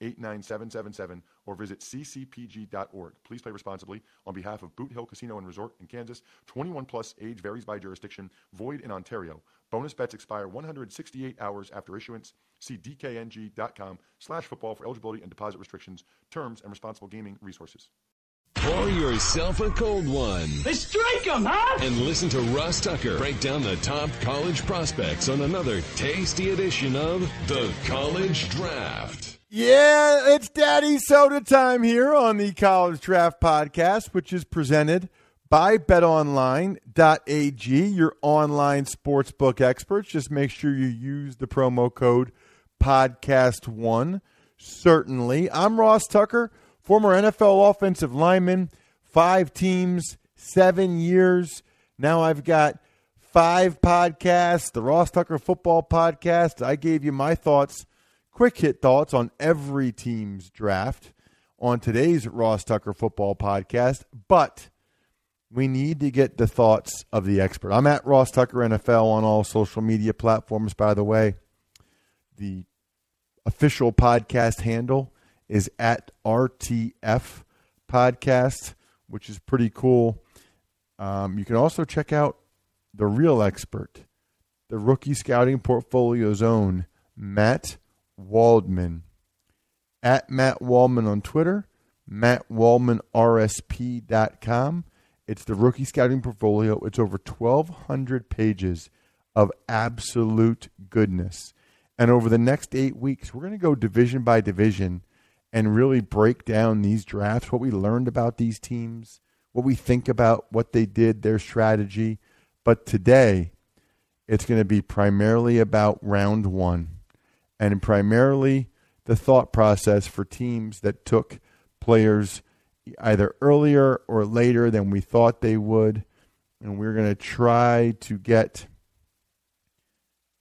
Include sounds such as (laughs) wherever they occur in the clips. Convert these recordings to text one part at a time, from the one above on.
888-7-89777 or visit ccpg.org. Please play responsibly. On behalf of Boot Hill Casino and Resort in Kansas, 21 plus age varies by jurisdiction, void in Ontario. Bonus bets expire 168 hours after issuance. See dkng.com slash football for eligibility and deposit restrictions, terms, and responsible gaming resources. Pour yourself a cold one. Let's strike 'em, huh? And listen to Ross Tucker break down the top college prospects on another tasty edition of The College Draft. Yeah, it's Daddy Soda time here on the College Draft Podcast, which is presented by betonline.ag, your online sportsbook experts. Just make sure you use the promo code podcast1. Certainly. I'm Ross Tucker, former NFL offensive lineman, five teams, seven years. Now I've got five podcasts, the Ross Tucker Football Podcast. I gave you my thoughts, quick hit thoughts on every team's draft on today's Ross Tucker Football Podcast. But we need to get the thoughts of the expert. I'm at Ross Tucker NFL on all social media platforms, by the way. The official podcast handle is at RTF Podcast, which is pretty cool. Um, you can also check out the real expert, the rookie scouting portfolio's own Matt Waldman. At Matt Waldman on Twitter, mattwaldmanrsp.com. It's the rookie scouting portfolio. It's over 1,200 pages of absolute goodness. And over the next eight weeks, we're going to go division by division and really break down these drafts, what we learned about these teams, what we think about what they did, their strategy. But today, it's going to be primarily about round one and primarily the thought process for teams that took players either earlier or later than we thought they would. And we're going to try to get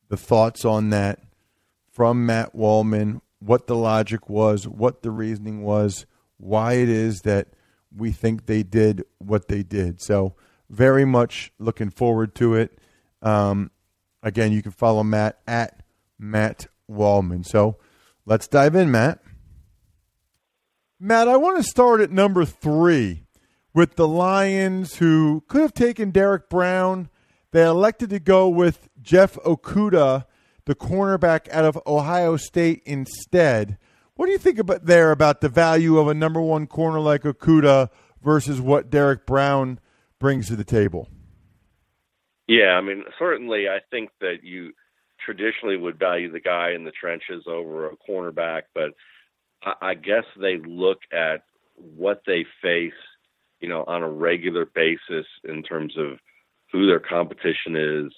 the thoughts on that from Matt Waldman, what the logic was, what the reasoning was, why it is that we think they did what they did. So, very much looking forward to it. Um, again, you can follow Matt at Matt Waldman. So, let's dive in, Matt. Matt, I want to start at number three with the Lions, who could have taken Derrick Brown. They elected to go with Jeff Okudah, the cornerback out of Ohio State, instead. What do you think about there about the value of a number one corner like Okudah versus what Derrick Brown brings to the table? Yeah, I mean, certainly, I think that you traditionally would value the guy in the trenches over a cornerback, but I I guess they look at what they face, you know, on a regular basis in terms of who their competition is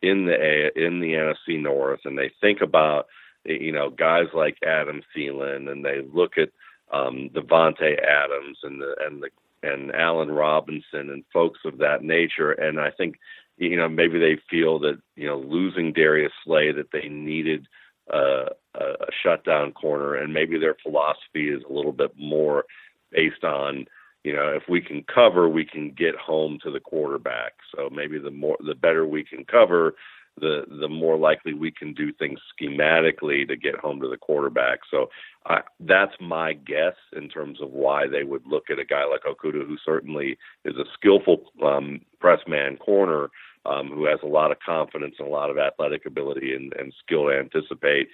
in the in the NFC North, and they think about you know guys like Adam Thielen, and they look at um, Davante Adams and the and the and Allen Robinson and folks of that nature, and I think you know maybe they feel that you know losing Darius Slay that they needed uh, a shutdown corner, and maybe their philosophy is a little bit more based on you know if we can cover, we can get home to the quarterback. So maybe the more the better we can cover, the the more likely we can do things schematically to get home to the quarterback. So I, that's my guess in terms of why they would look at a guy like Okudah, who certainly is a skillful um, press man corner, um, who has a lot of confidence and a lot of athletic ability and, and skill to anticipate.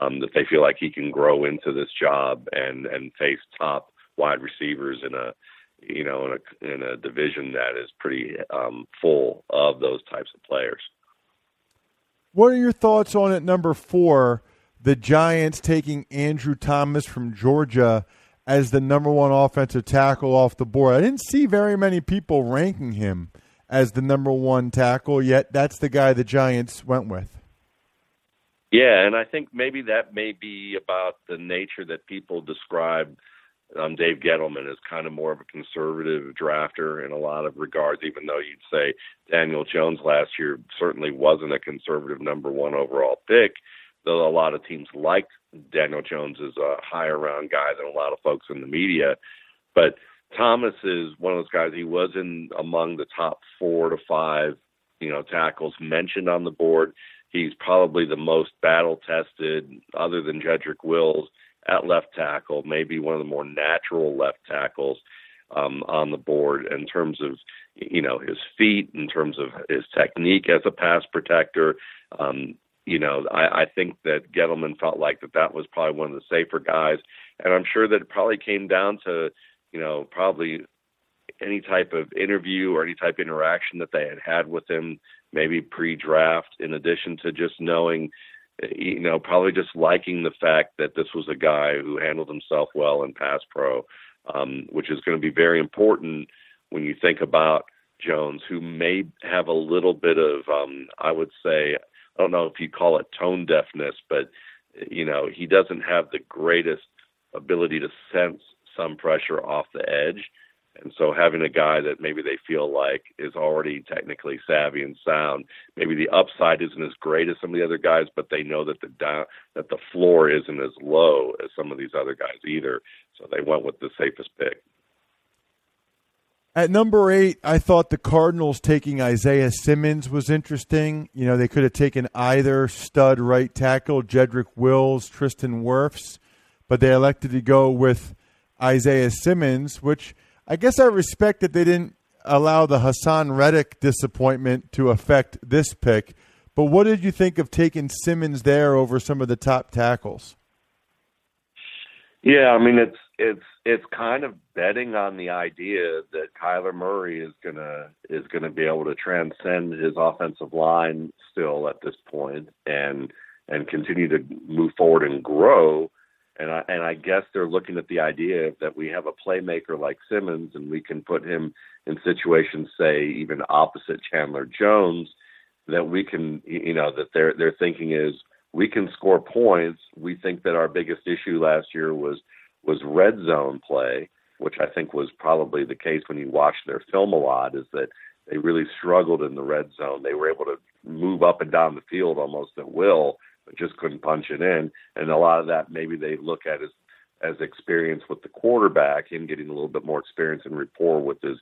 Um, that they feel like he can grow into this job and and face top wide receivers in a you know in a in a division that is pretty um, full of those types of players. What are your thoughts on it? Number four, the Giants taking Andrew Thomas from Georgia as the number one offensive tackle off the board. I didn't see very many people ranking him as the number one tackle, yet that's the guy the Giants went with. Yeah, and I think maybe that may be about the nature that people describe um, Dave Gettleman as kind of more of a conservative drafter in a lot of regards, even though you'd say Daniel Jones last year certainly wasn't a conservative number one overall pick, though a lot of teams liked Daniel Jones as a higher round guy than a lot of folks in the media. But Thomas is one of those guys. He was in among the top four to five, you know, tackles mentioned on the board. He's probably the most battle tested, other than Jedrick Wills, at left tackle. Maybe one of the more natural left tackles um, on the board in terms of you know his feet, in terms of his technique as a pass protector. Um, you know, I, I think that Gettleman felt like that that was probably one of the safer guys, and I'm sure that it probably came down to you know probably any type of interview or any type of interaction that they had had with him, maybe pre-draft, in addition to just knowing, you know, probably just liking the fact that this was a guy who handled himself well in pass pro, um, which is going to be very important when you think about Jones, who may have a little bit of, um, I would say, I don't know if you call it tone deafness, but you know, he doesn't have the greatest ability to sense some pressure off the edge. And so having a guy that maybe they feel like is already technically savvy and sound, maybe the upside isn't as great as some of the other guys, but they know that the down that the floor isn't as low as some of these other guys either. So they went with the safest pick. At number eight, I thought the Cardinals taking Isaiah Simmons was interesting. You know, they could have taken either stud right tackle, Jedrick Wills, Tristan Wirfs, but they elected to go with Isaiah Simmons, which I guess I respect that they didn't allow the Haason Reddick disappointment to affect this pick. But what did you think of taking Simmons there over some of the top tackles? Yeah, I mean it's it's it's kind of betting on the idea that Kyler Murray is gonna is gonna be able to transcend his offensive line still at this point and and continue to move forward and grow and I and I guess they're looking at the idea that we have a playmaker like Simmons, and we can put him in situations, say even opposite Chandler Jones, that we can, you know, that their their thinking is we can score points. We think that our biggest issue last year was was red zone play, which I think was probably the case when you watch their film a lot, is that they really struggled in the red zone. They were able to move up and down the field almost at will just couldn't punch it in. And a lot of that maybe they look at as as experience with the quarterback, him getting a little bit more experience and rapport with his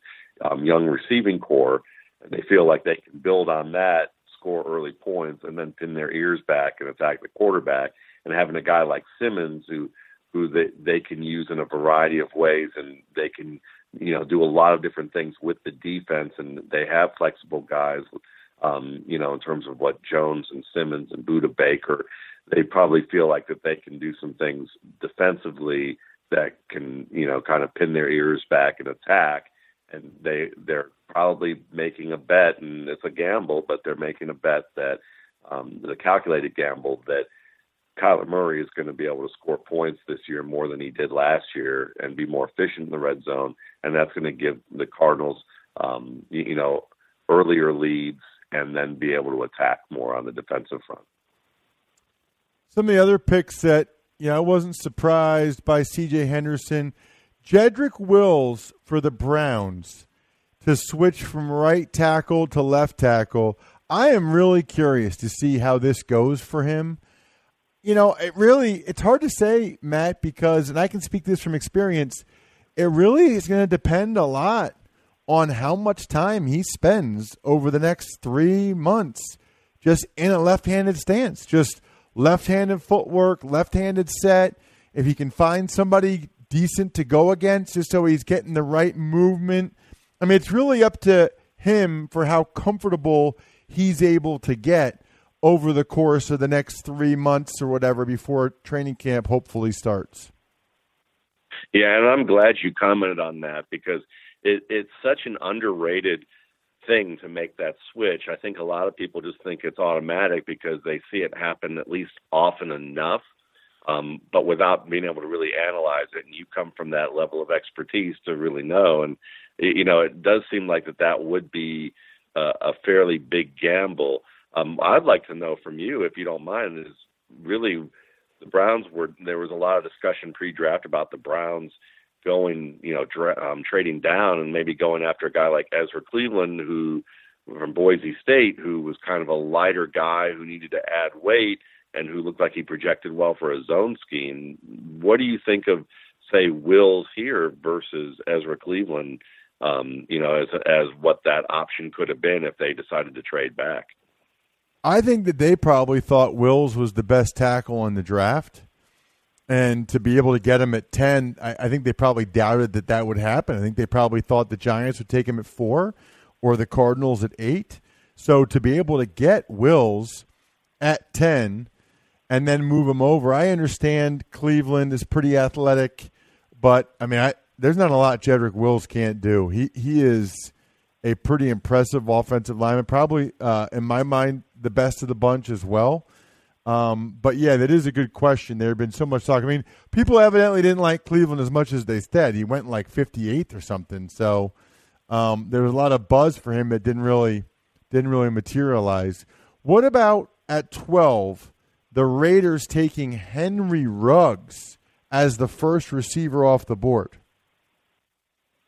um, young receiving corps, and they feel like they can build on that, score early points, and then pin their ears back and attack the quarterback. And having a guy like Simmons who who they they can use in a variety of ways, and they can you know do a lot of different things with the defense, and they have flexible guys um, you know, in terms of what Jones and Simmons and Budda Baker, they probably feel like that they can do some things defensively that can, you know, kind of pin their ears back and attack. And they they're probably making a bet, and it's a gamble, but they're making a bet that um, the calculated gamble that Kyler Murray is going to be able to score points this year more than he did last year and be more efficient in the red zone, and that's going to give the Cardinals, um, you, you know, earlier leads and then be able to attack more on the defensive front. Some of the other picks that know, I wasn't surprised by C.J. Henderson, Jedrick Wills for the Browns to switch from right tackle to left tackle. I am really curious to see how this goes for him. You know, it really it's hard to say, Matt, because and I can speak this from experience. It really is going to depend a lot on how much time he spends over the next three months just in a left handed stance, just left handed footwork, left handed set. If he can find somebody decent to go against, just so he's getting the right movement. I mean, it's really up to him for how comfortable he's able to get over the course of the next three months or whatever before training camp hopefully starts. Yeah, and I'm glad you commented on that because it, it's such an underrated thing to make that switch. I think a lot of people just think it's automatic because they see it happen at least often enough, um, but without being able to really analyze it. And you come from that level of expertise to really know. And you know, it does seem like that that would be a, a fairly big gamble. Um, I'd like to know from you, if you don't mind, is really the Browns were there was a lot of discussion pre-draft about the Browns going, you know, dra- um, trading down and maybe going after a guy like Ezra Cleveland, who from Boise State, who was kind of a lighter guy who needed to add weight and who looked like he projected well for a zone scheme. What do you think of, say, Wills here versus Ezra Cleveland? Um, you know, as as what that option could have been if they decided to trade back. I think that they probably thought Wills was the best tackle in the draft. And to be able to get him at 10, I, I, think they probably doubted that that would happen. I think they probably thought the Giants would take him at four or the Cardinals at eight. So to be able to get Wills at 10 and then move him over, I understand Cleveland is pretty athletic, but I mean, I, there's not a lot Jedrick Wills can't do. He, he is a pretty impressive offensive lineman, probably, uh, in my mind, the best of the bunch as well. Um, but yeah, that is a good question. There had been so much talk. I mean, people evidently didn't like Cleveland as much as they said. He went like 58th or something. So um, there was a lot of buzz for him that didn't really didn't really materialize. What about at 12? The Raiders taking Henry Ruggs as the first receiver off the board.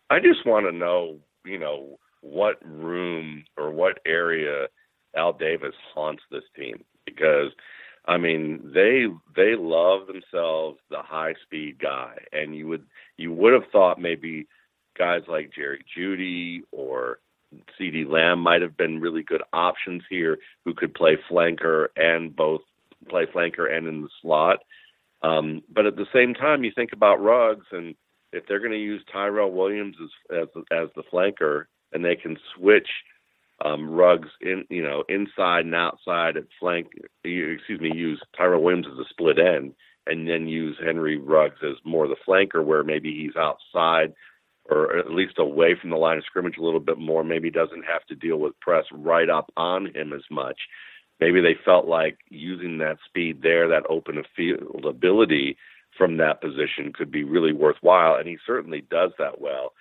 I just want to know, you know, what room or what area Al Davis haunts this team because I mean, they they love themselves the high speed guy, and you would you would have thought maybe guys like Jerry Jeudy or CeeDee Lamb might have been really good options here who could play flanker and both play flanker and in the slot. Um, but at the same time, you think about Ruggs, and if they're going to use Tyrell Williams as as as the flanker, and they can switch um, Ruggs in you know inside and outside at flank. Excuse me, use Tyrell Williams as a split end, and then use Henry Ruggs as more the flanker, where maybe he's outside or at least away from the line of scrimmage a little bit more. Maybe doesn't have to deal with press right up on him as much. Maybe they felt like using that speed there, that open field ability from that position could be really worthwhile, and he certainly does that well.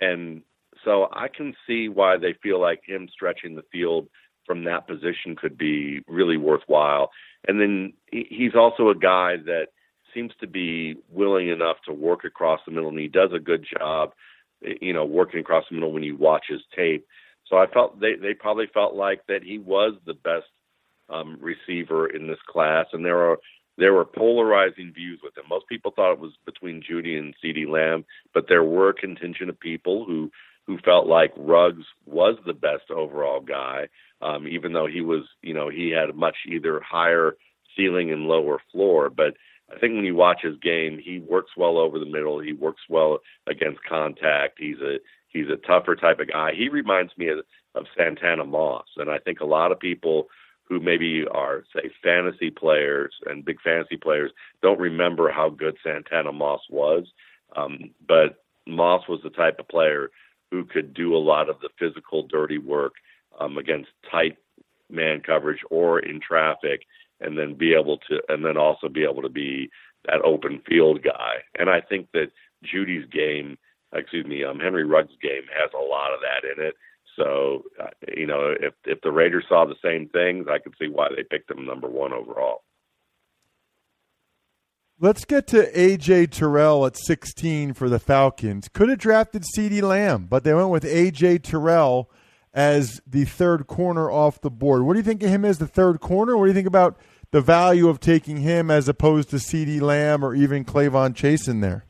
And so I can see why they feel like him stretching the field from that position could be really worthwhile. And then he's also a guy that seems to be willing enough to work across the middle, and he does a good job, you know, working across the middle when you watch his tape. So I felt they they probably felt like that he was the best um, receiver in this class, and there are there were polarizing views with him. Most people thought it was between Jeudy and CeeDee Lamb, but there were a contingent of people who who felt like Ruggs was the best overall guy, um, even though he was, you know, he had a much either higher ceiling and lower floor. But I think when you watch his game, he works well over the middle. He works well against contact. He's a he's a tougher type of guy. He reminds me of, of Santana Moss, and I think a lot of people who maybe are say fantasy players and big fantasy players don't remember how good Santana Moss was. Um, but Moss was the type of player who could do a lot of the physical, dirty work um, against tight man coverage or in traffic, and then be able to, and then also be able to be that open field guy. And I think that Jeudy's game, excuse me, um, Henry Ruggs' game has a lot of that in it. So, uh, you know, if if the Raiders saw the same things, I could see why they picked him number one overall. Let's get to AJ Terrell at 16 for the Falcons. Could have drafted CeeDee Lamb, but they went with AJ Terrell as the third corner off the board. What do you think of him as the third corner? What do you think about the value of taking him as opposed to CeeDee Lamb or even K'Lavon Chaisson in there?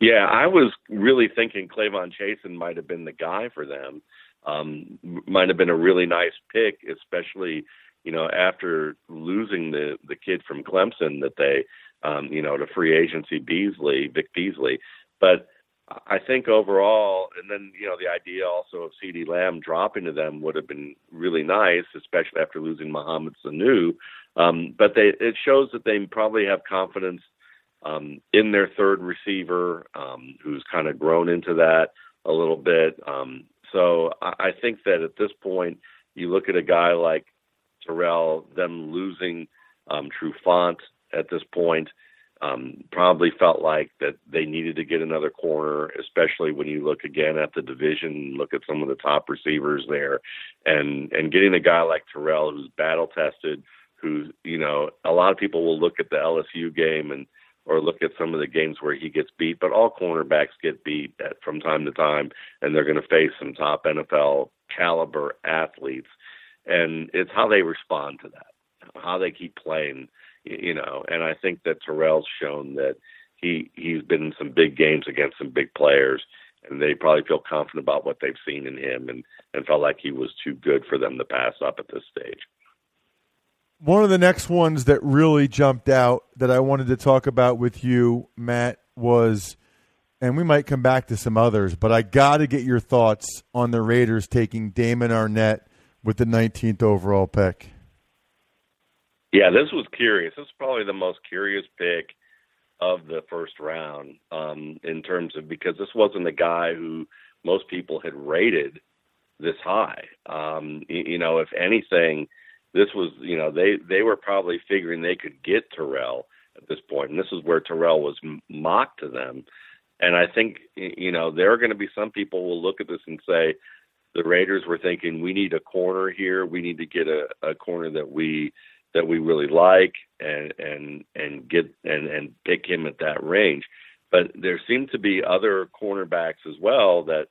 Yeah, I was really thinking K'Lavon Chaisson might have been the guy for them. Um, might have been a really nice pick, especially – you know, after losing the the kid from Clemson that they, um, you know, to free agency Beasley, Vic Beasley. But I think overall, and then you know, the idea also of CeeDee Lamb dropping to them would have been really nice, especially after losing Mohamed Sanu. Um, but they it shows that they probably have confidence um, in their third receiver, um, who's kind of grown into that a little bit. Um, so I think that at this point, you look at a guy like Terrell, them losing um, Trufant at this point. Um, probably felt like that they needed to get another corner, especially when you look again at the division, look at some of the top receivers there, and and getting a guy like Terrell who's battle tested, who you know a lot of people will look at the LSU game and or look at some of the games where he gets beat, but all cornerbacks get beat at, from time to time, and they're going to face some top NFL caliber athletes, and it's how they respond to that, how they keep playing, you know. And I think that Terrell's shown that he he's been in some big games against some big players, and they probably feel confident about what they've seen in him, and and felt like he was too good for them to pass up at this stage. One of the next ones that really jumped out that I wanted to talk about with you, Matt, was, and we might come back to some others, but I got to get your thoughts on the Raiders taking Damon Arnette with the 19th overall pick. Yeah, this was curious. This is probably the most curious pick of the first round um, in terms of because this wasn't a guy who most people had rated this high. Um, you, you know, if anything, this was, you know, they they were probably figuring they could get Terrell at this point, and this is where Terrell was mocked to them. And I think, you know, there are going to be some people will look at this and say, the Raiders were thinking we need a corner here, we need to get a, a corner that we that we really like, and and and get and and pick him at that range. But there seemed to be other cornerbacks as well that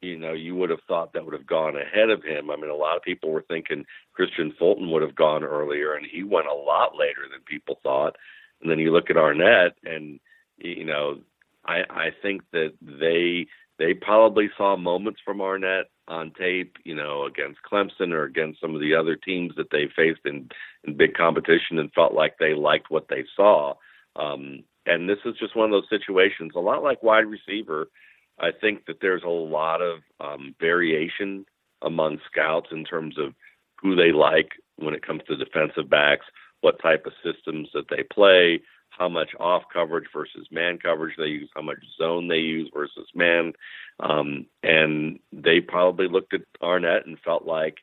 you know, you would have thought that would have gone ahead of him. I mean, a lot of people were thinking Kristian Fulton would have gone earlier, and he went a lot later than people thought. And then you look at Arnette, and you know, I I think that they they probably saw moments from Arnette on tape, you know, against Clemson or against some of the other teams that they faced in in big competition, and felt like they liked what they saw. Um, and this is just one of those situations, a lot like wide receiver I think that there's a lot of um, variation among scouts in terms of who they like when it comes to defensive backs, what type of systems that they play, how much off coverage versus man coverage they use, how much zone they use versus man. Um, and they probably looked at Arnette and felt like,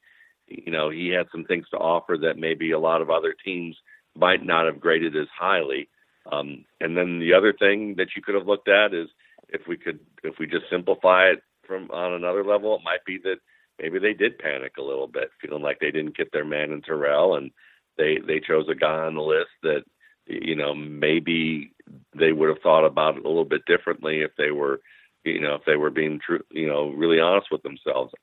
you know, he had some things to offer that maybe a lot of other teams might not have graded as highly. Um, and then the other thing that you could have looked at is if we could if we just simplify it from on another level, it might be that maybe they did panic a little bit, feeling like they didn't get their man in Terrell, and they they chose a guy on the list that you know maybe they would have thought about it a little bit differently if they were you know if they were being true you know really honest with themselves.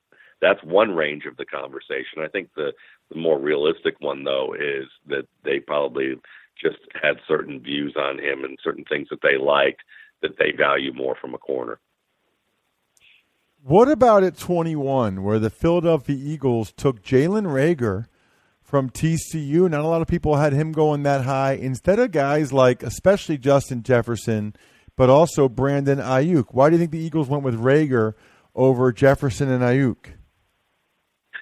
That's one range of the conversation. I think the the more realistic one though is that they probably just had certain views on him and certain things that they liked that they value more from a corner. What about at 21, where the Philadelphia Eagles took Jalen Reagor from TCU? Not a lot of people had him going that high. Instead of guys like, especially Justin Jefferson, but also Brandon Aiyuk. Why do you think the Eagles went with Reagor over Jefferson and Aiyuk?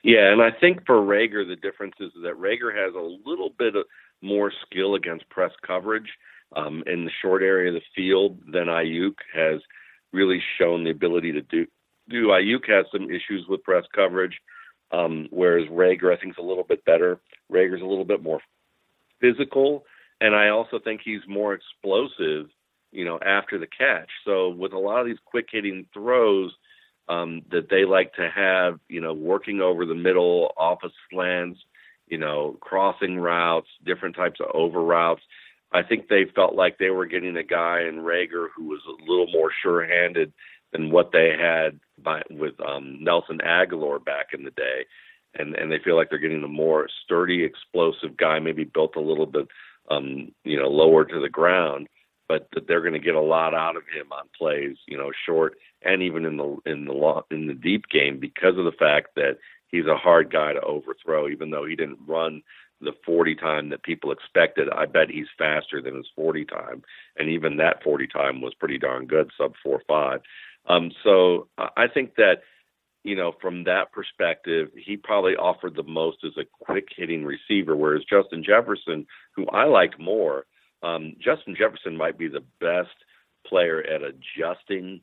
Yeah, and I think for Reagor, the difference is that Reagor has a little bit of more skill against press coverage um, in the short area of the field than Aiyuk has really shown the ability to do. Do Aiyuk has some issues with press coverage, um, whereas Reagor, I think is a little bit better. Reagor's a little bit more physical, and I also think he's more explosive. You know, after the catch. So with a lot of these quick hitting throws um, that they like to have, you know, working over the middle, off of slants, you know, crossing routes, different types of over routes I think they felt like they were getting a guy in Reagor who was a little more sure-handed than what they had by, with um, Nelson Agholor back in the day, and and they feel like they're getting a more sturdy, explosive guy, maybe built a little bit, um, you know, lower to the ground, but that they're going to get a lot out of him on plays, you know, short and even in the in the long, in the deep game because of the fact that he's a hard guy to overthrow, even though he didn't run the 40 time that people expected. I bet he's faster than his 40 time, and even that 40 time was pretty darn good, sub four five. Um, so I think that you know from that perspective, he probably offered the most as a quick hitting receiver, whereas Justin Jefferson, who I like more, um, Justin Jefferson might be the best player at adjusting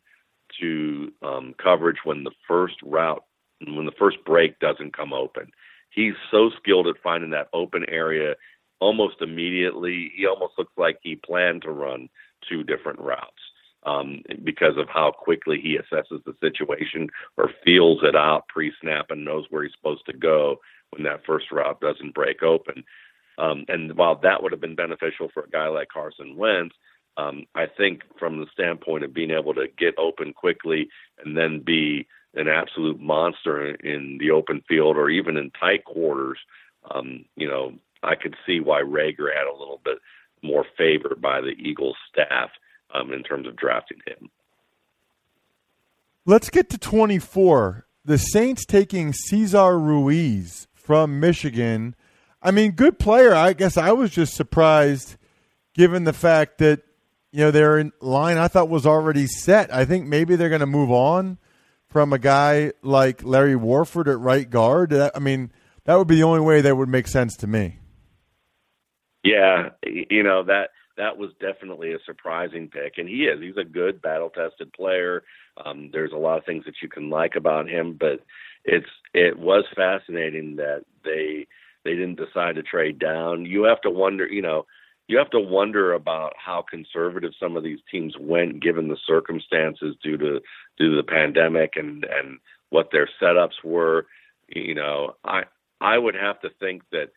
to um, coverage when the first route, when the first break doesn't come open. He's so skilled at finding that open area almost immediately. He almost looks like he planned to run two different routes um, because of how quickly he assesses the situation or feels it out pre-snap and knows where he's supposed to go when that first route doesn't break open. Um, and while that would have been beneficial for a guy like Carson Wentz, um, I think from the standpoint of being able to get open quickly and then be an absolute monster in the open field or even in tight quarters, um, you know, I could see why Reagor had a little bit more favor by the Eagles staff um, in terms of drafting him. Let's get to 24. The Saints taking Cesar Ruiz from Michigan. I mean, good player. I guess I was just surprised given the fact that, you know, their line I thought was already set. I think maybe they're going to move on from a guy like Larry Warford at right guard. I mean, that would be the only way that would make sense to me. Yeah, you know that that was definitely a surprising pick, and he is. He's a good battle-tested player. Um, there's a lot of things that you can like about him, but it's it was fascinating that they they didn't decide to trade down. You have to wonder, you know, you have to wonder about how conservative some of these teams went given the circumstances due to due to the pandemic and and what their setups were. You know, I I would have to think that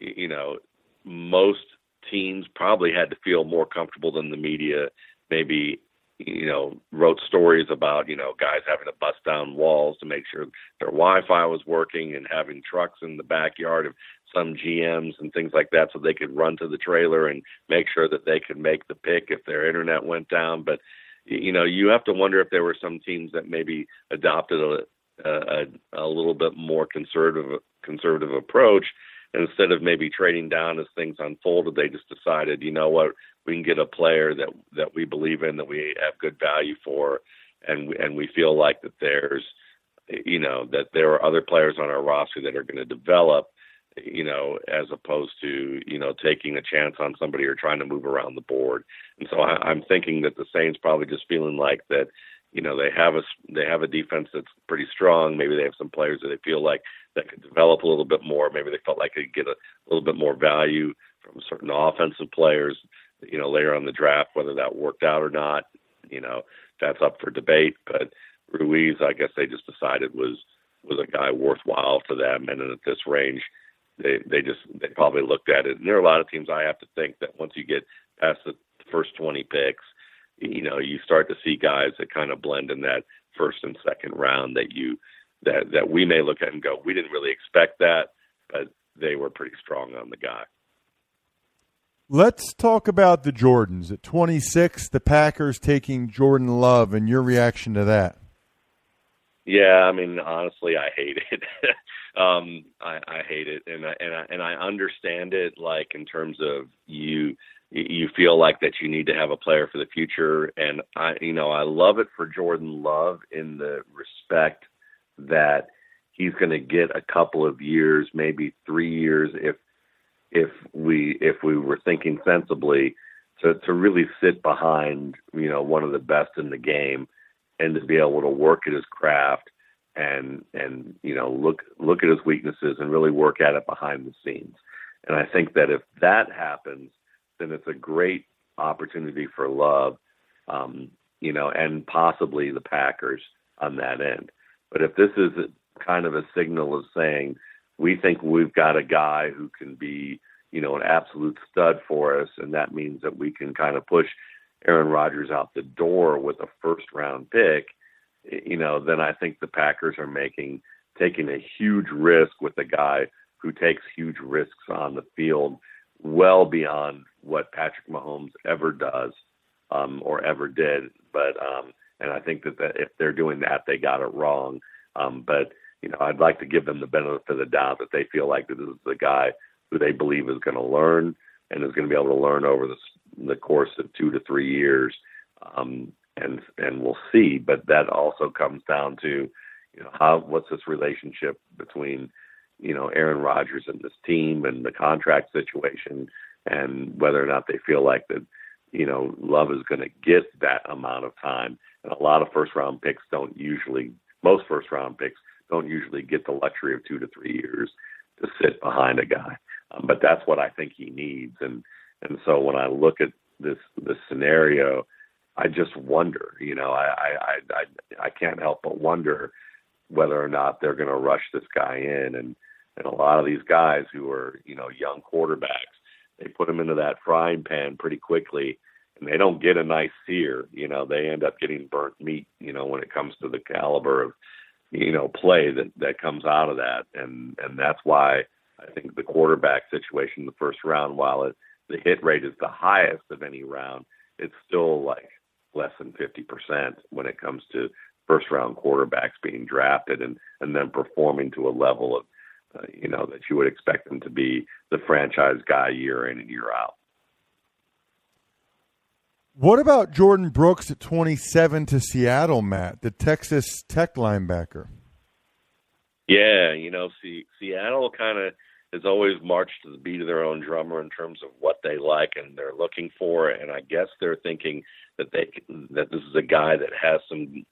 you know most teams probably had to feel more comfortable than the media maybe you know wrote stories about you know guys having to bust down walls to make sure their wi-fi was working and having trucks in the backyard of some gms and things like that so they could run to the trailer and make sure that they could make the pick if their internet went down. But you know you have to wonder if there were some teams that maybe adopted a a, a little bit more conservative conservative approach instead of maybe trading down as things unfolded, they just decided, you know what, we can get a player that that we believe in, that we have good value for, and and we feel like that there's, you know, that there are other players on our roster that are going to develop, you know, as opposed to you know taking a chance on somebody or trying to move around the board. And so I, I'm thinking that the Saints probably just feeling like that you know they have a they have a defense that's pretty strong. Maybe they have some players that they feel like that could develop a little bit more. Maybe they felt like they could get a, little bit more value from certain offensive players. You know, later on the draft, whether that worked out or not, you know, that's up for debate. But Ruiz, I guess they just decided was was a guy worthwhile to them, and at this range, they they just they probably looked at it. And there are a lot of teams I have to think that once you get past the first 20 picks, you know, you start to see guys that kind of blend in that first and second round that you that that we may look at and go, we didn't really expect that, but they were pretty strong on the guy. Let's talk about the Jordans at 26. The Packers taking Jordan Love, and your reaction to that? Yeah, I mean, honestly, I hate it. (laughs) um, I, I hate it, and I, and I and I understand it. Like in terms of you you feel like that you need to have a player for the future and I you know I love it for Jordan Love in the respect that he's going to get a couple of years maybe 3 years if if we if we were thinking sensibly to to really sit behind you know one of the best in the game and to be able to work at his craft and and you know look look at his weaknesses and really work at it behind the scenes and I think that if that happens then it's a great opportunity for Love, um, you know, and possibly the Packers on that end. But if this is kind of a signal of saying we think we've got a guy who can be, you know, an absolute stud for us, and that means that we can kind of push Aaron Rodgers out the door with a first round pick, you know, then I think the Packers are making taking a huge risk with a guy who takes huge risks on the field well beyond what Patrick Mahomes ever does um, or ever did. But um, and I think that, if they're doing that, they got it wrong. Um, but you know, I'd like to give them the benefit of the doubt that they feel like that this is the guy who they believe is going to learn and is going to be able to learn over the the course of two to three years. Um, and and we'll see. But that also comes down to you know how what's this relationship between you know Aaron Rodgers and this team and the contract situation and whether or not they feel like that you know, Love is going to get that amount of time. And a lot of first round picks don't usually, most first round picks don't usually get the luxury of two to three years to sit behind a guy. Um, but that's what I think he needs. And and so when I look at this this scenario, I just wonder. You know, I I I I can't help but wonder whether or not they're going to rush this guy in. And and a lot of these guys who are you know young quarterbacks, they put them into that frying pan pretty quickly. And they don't get a nice sear, you know. They end up getting burnt meat, you know, when it comes to the caliber of you know play that that comes out of that and and that's why I think the quarterback situation in the first round while it the hit rate is the highest of any round it's still like less than 50% when it comes to first round quarterbacks being drafted and and then performing to a level of uh, you know that you would expect them to be the franchise guy year in and year out what about Jordyn Brooks at 27 to Seattle, Matt, the Texas Tech linebacker? Yeah, you know, see, Seattle kind of has always marched to the beat of their own drummer in terms of what they like and they're looking for, and I guess they're thinking that they that this is a guy that has some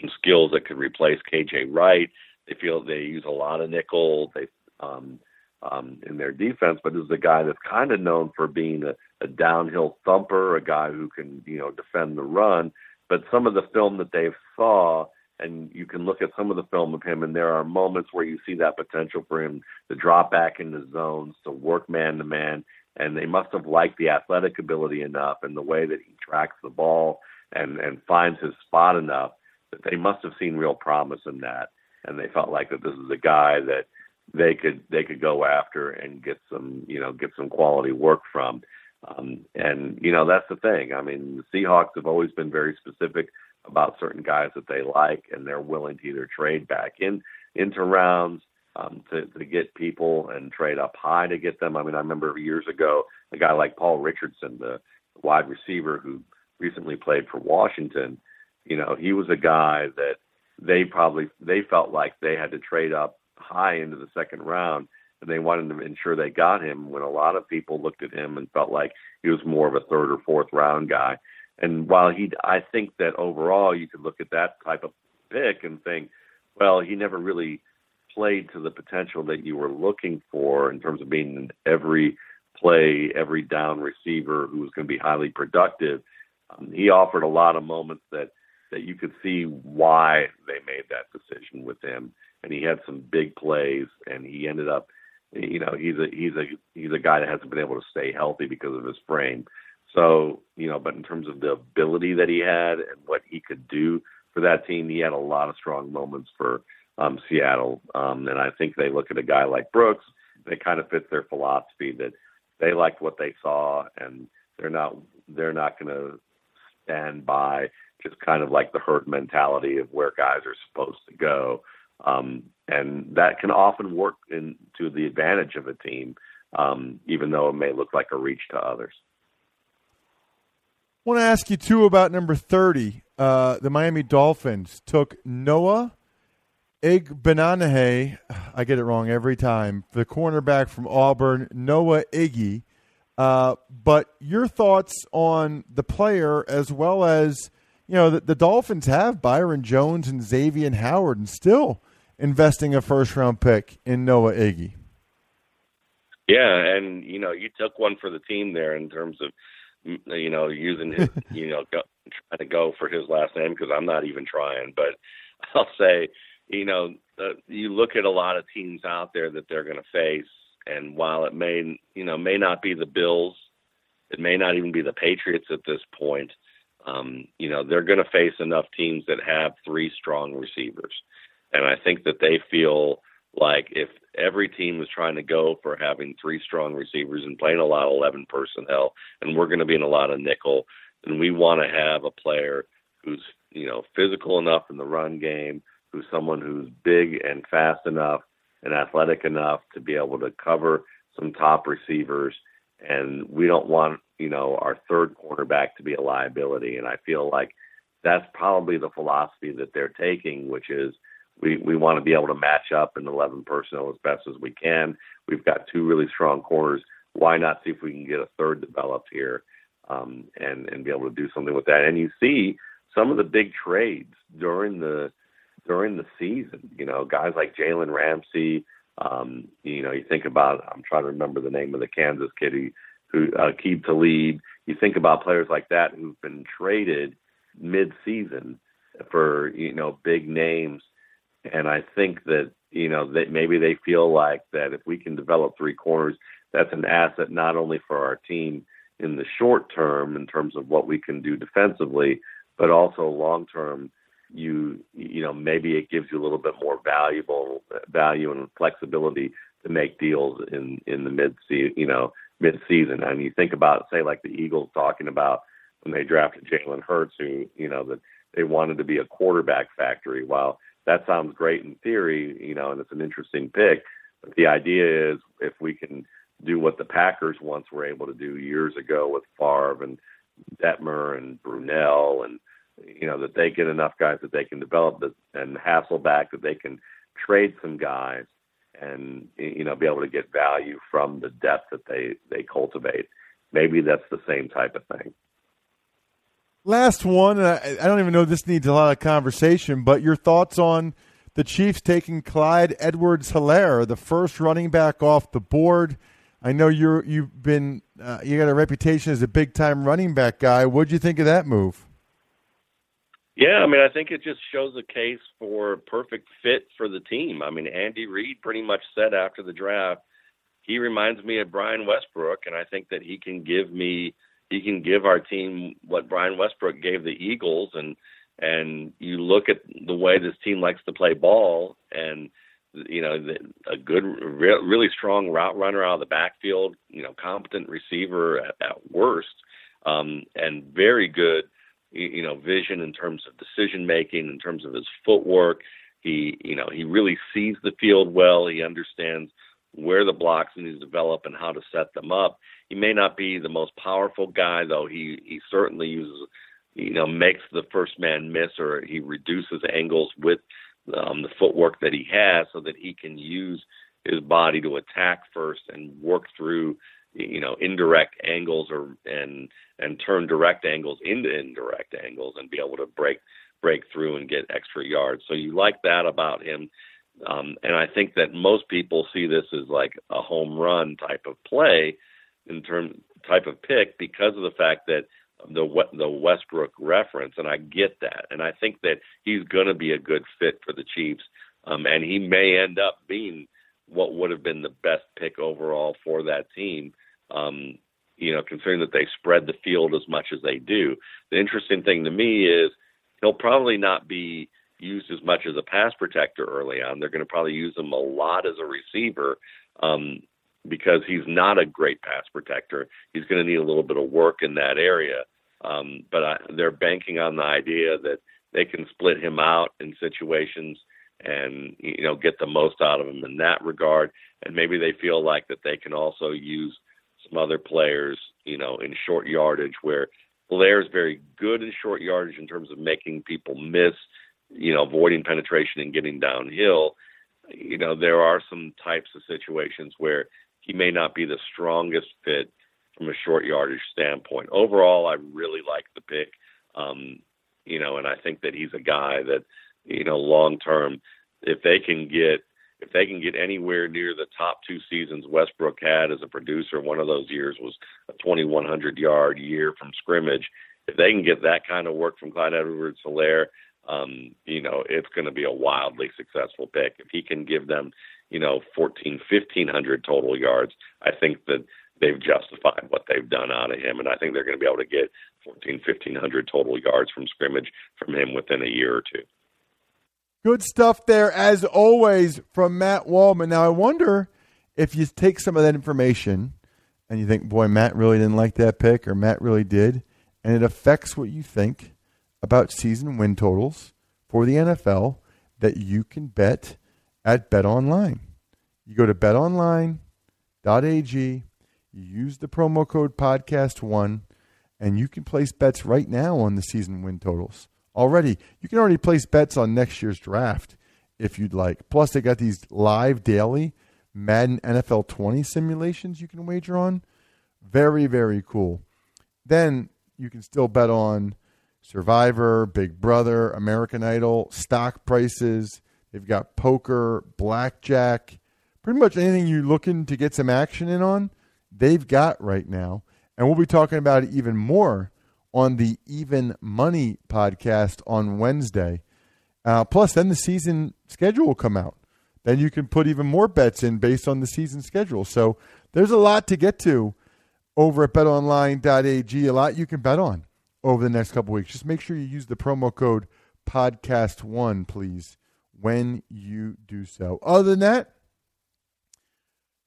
some skills that could replace KJ Wright. They feel they use a lot of nickel. They um, um, in their defense, but is a guy that's kind of known for being a, a downhill thumper, a guy who can you know defend the run. But some of the film that they saw, and you can look at some of the film of him, and there are moments where you see that potential for him to drop back into zones, to work man to man, and they must have liked the athletic ability enough and the way that he tracks the ball and and finds his spot enough that they must have seen real promise in that, and they felt like that this is a guy that they could they could go after and get some you know get some quality work from. Um, and you know that's the thing. I mean, the Seahawks have always been very specific about certain guys that they like, and they're willing to either trade back in into rounds um, to to get people and trade up high to get them. I mean, I remember years ago a guy like Paul Richardson, the wide receiver who recently played for Washington. You know, he was a guy that they probably they felt like they had to trade up high into the second round, and they wanted to ensure they got him. When a lot of people looked at him and felt like he was more of a third or fourth round guy. And while he, I think that overall you could look at that type of pick and think, well, he never really played to the potential that you were looking for in terms of being every play, every down receiver who was going to be highly productive. Um, he offered a lot of moments that that you could see why they made that decision with him and he had some big plays, and he ended up, you know, he's a he's a he's a guy that hasn't been able to stay healthy because of his frame. So, you know, but in terms of the ability that he had and what he could do for that team, he had a lot of strong moments for um, Seattle. Um, and I think they look at a guy like Brooks, they kind of fit their philosophy that they liked what they saw, and they're not they're not going to stand by just kind of like the herd mentality of where guys are supposed to go. Um, and that can often work in, to the advantage of a team, um, even though it may look like a reach to others. I want to ask you too about number thirty. Uh, the Miami Dolphins took Noah Igbinoghene. I get it wrong every time. The cornerback from Auburn, Noah Iggy. Uh, but your thoughts on the player as well as you know the, the Dolphins have Byron Jones and Xavier Howard, and still investing a first round pick in Noah Iggy. Yeah, and you know, you took one for the team there in terms of you know using his (laughs) you know go, trying to go for his last name because I'm not even trying, but (laughs) I'll say you know uh, you look at a lot of teams out there that they're going to face, and while it may you know may not be the Bills, it may not even be the Patriots at this point. Um, you know they're going to face enough teams that have three strong receivers and I think that they feel like if every team was trying to go for having three strong receivers and playing a lot of 11 personnel, and we're going to be in a lot of nickel, then we want to have a player who's, you know, physical enough in the run game, who's someone who's big and fast enough and athletic enough to be able to cover some top receivers. And we don't want, you know, our third cornerback to be a liability. And I feel like that's probably the philosophy that they're taking, which is – we we want to be able to match up in 11 personnel as best as we can. We've got two really strong corners. Why not see if we can get a third developed here? um, and and be able to do something with that. And you see some of the big trades during the during the season. You know, guys like Jalen Ramsey. Um, you know, you think about I'm trying to remember the name of the Kansas kid who, who uh, Aqib Talib. You think about players like that who've been traded mid-season for you know big names, and I think that you know that maybe they feel like that if we can develop three corners, that's an asset not only for our team in the short term in terms of what we can do defensively, but also long term you you know maybe it gives you a little bit more valuable value and flexibility to make deals in in the mid season, you know mid season and you think about say like the Eagles talking about when they drafted Jalen Hurts who you know that they wanted to be a quarterback factory. While that sounds great in theory you know and it's an interesting pick but the idea is if we can do what the Packers once were able to do years ago with Favre and Detmer and Brunell and you know that they get enough guys that they can develop the, and Hasselbeck that they can trade some guys and you know be able to get value from the depth that they they cultivate. Maybe that's the same type of thing. Last one, I, I don't even know this needs a lot of conversation, but your thoughts on the Chiefs taking Clyde Edwards-Helaire, the first running back off the board. I know you're you've been uh, you got a reputation as a big time running back guy. What'd you think of that move? Yeah, I mean, I think it just shows a case for perfect fit for the team. I mean, Andy Reid pretty much said after the draft, he reminds me of Brian Westbrook, and I think that he can give me, he can give our team what Brian Westbrook gave the Eagles, and and you look at the way this team likes to play ball, and you know, a good, really strong route runner out of the backfield, you know, competent receiver at, at worst, um, and very good you know vision in terms of decision making in terms of his footwork. He you know he really sees the field well. He understands where the blocks need to develop and how to set them up. He may not be the most powerful guy though. He he certainly uses you know makes the first man miss or he reduces angles with um, the footwork that he has so that he can use his body to attack first and work through you know indirect angles or and and turn direct angles into indirect angles and be able to break break through and get extra yards. So you like that about him. Um, and I think that most people see this as like a home run type of play in terms type of pick because of the fact that the the Westbrook reference, and I get that, and I think that he's going to be a good fit for the Chiefs, um, and he may end up being what would have been the best pick overall for that team. Um, you know, considering that they spread the field as much as they do. The interesting thing to me is he'll probably not be used as much as a pass protector early on. They're going to probably use him a lot as a receiver um, because he's not a great pass protector. He's going to need a little bit of work in that area. Um, but I, they're banking on the idea that they can split him out in situations and you know get the most out of him in that regard. And maybe they feel like that they can also use some other players, you know, in short yardage where Helaire's very good in short yardage in terms of making people miss, you know, avoiding penetration and getting downhill. You know, there are some types of situations where he may not be the strongest fit from a short yardage standpoint. Overall, I really like the pick. Um, you know, and I think that he's a guy that, you know, long term, if they can get if they can get anywhere near the top two seasons Westbrook had as a producer, one of those years was a 2,100 yard year from scrimmage. If they can get that kind of work from Clyde Edwards Helaire, um, you know, it's going to be a wildly successful pick. If he can give them, you know, 14, 1,500 total yards, I think that they've justified what they've done out of him. And I think they're going to be able to get 14, 1,500 total yards from scrimmage from him within a year or two. Good stuff there, as always, from Matt Waldman. Now, I wonder if you take some of that information and you think, boy, Matt really didn't like that pick, or Matt really did, and it affects what you think about season win totals for the NFL that you can bet at Bet Online. You go to betonline.ag, you use the promo code podcast1, and you can place bets right now on the season win totals already. You can already place bets on next year's draft if you'd like. Plus, they got these live daily Madden NFL 20 simulations you can wager on. Very, very cool. then you can still bet on Survivor, Big Brother, American Idol, stock prices. They've got poker, blackjack, pretty much anything you're looking to get some action in on, they've got right now. And we'll be talking about it even more on the Even Money podcast on Wednesday. Uh, plus, then the season schedule will come out. Then you can put even more bets in based on the season schedule. So there's a lot to get to over at betonline.ag, a lot you can bet on over the next couple weeks. Just make sure you use the promo code podcast1, please, when you do so. Other than that,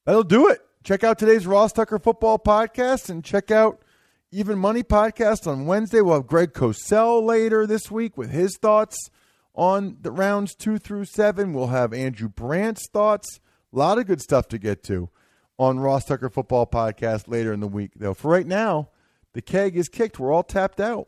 that'll do it. Check out today's Ross Tucker Football Podcast and check out Even Money Podcast on Wednesday. We'll have Greg Cosell later this week with his thoughts on the rounds two through seven. We'll have Andrew Brandt's thoughts. A lot of good stuff to get to on Ross Tucker Football Podcast later in the week, though. For right now, the keg is kicked. We're all tapped out.